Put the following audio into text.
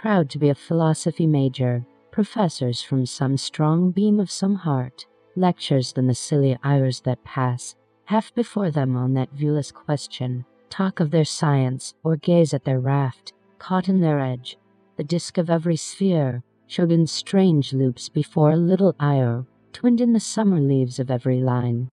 proud to be a philosophy major, professors from some strong beam of some heart, lectures than the silly hours that pass, half before them on that viewless question, talk of their science, or gaze at their raft, caught in their edge, the disk of every sphere, showed in strange loops before a little ire, twinned in the summer leaves of every line.